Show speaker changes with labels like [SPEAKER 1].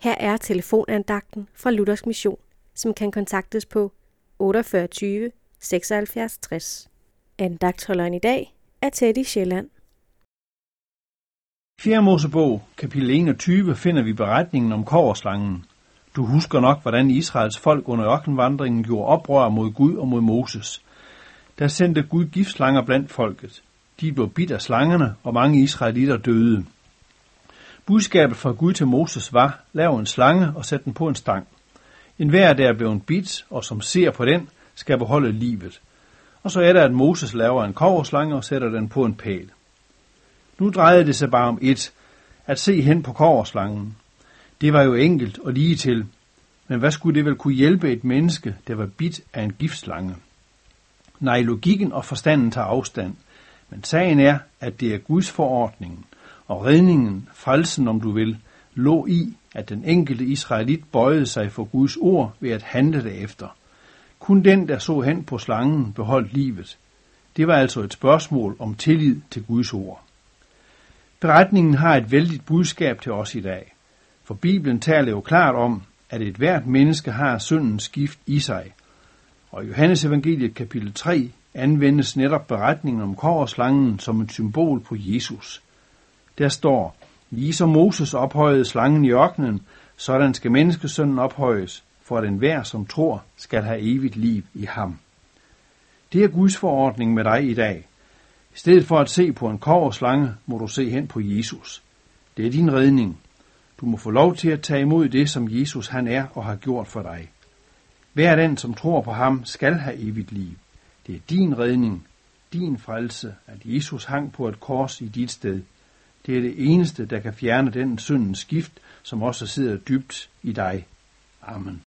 [SPEAKER 1] Her er telefonandagten fra Luthers Mission, som kan kontaktes på 48 76 60. Andagtholderen i dag er Teddy Sjælland.
[SPEAKER 2] 4. Mosebog, kapitel 21, finder vi beretningen om koverslangen. Du husker nok, hvordan Israels folk under ørkenvandringen gjorde oprør mod Gud og mod Moses. Der sendte Gud giftslanger blandt folket. De blev bidt af slangerne, og mange israelitter døde. Budskabet fra Gud til Moses var, lav en slange og sæt den på en stang. En hver, der er blevet bidt, og som ser på den, skal beholde livet. Og så er der, at Moses laver en koverslange og sætter den på en pæl. Nu drejede det sig bare om et, at se hen på koverslangen. Det var jo enkelt og lige til, men hvad skulle det vel kunne hjælpe et menneske, der var bidt af en giftslange? Nej, logikken og forstanden tager afstand, men sagen er, at det er Guds forordning, og redningen, frelsen om du vil, lå i, at den enkelte israelit bøjede sig for Guds ord ved at handle derefter. Kun den, der så hen på slangen, beholdt livet. Det var altså et spørgsmål om tillid til Guds ord. Beretningen har et vældigt budskab til os i dag, for Bibelen taler jo klart om, at et hvert menneske har syndens gift i sig. Og i Johannes evangeliet kapitel 3 anvendes netop beretningen om korslangen som et symbol på Jesus. Der står, ligesom Moses ophøjede slangen i ørkenen, sådan skal menneskesønnen ophøjes, for at enhver, som tror, skal have evigt liv i ham. Det er Guds forordning med dig i dag. I stedet for at se på en koverslange, må du se hen på Jesus. Det er din redning. Du må få lov til at tage imod det, som Jesus han er og har gjort for dig. Hver den, som tror på ham, skal have evigt liv. Det er din redning, din frelse, at Jesus hang på et kors i dit sted. Det er det eneste, der kan fjerne den syndens skift, som også sidder dybt i dig. Amen.